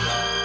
Yeah.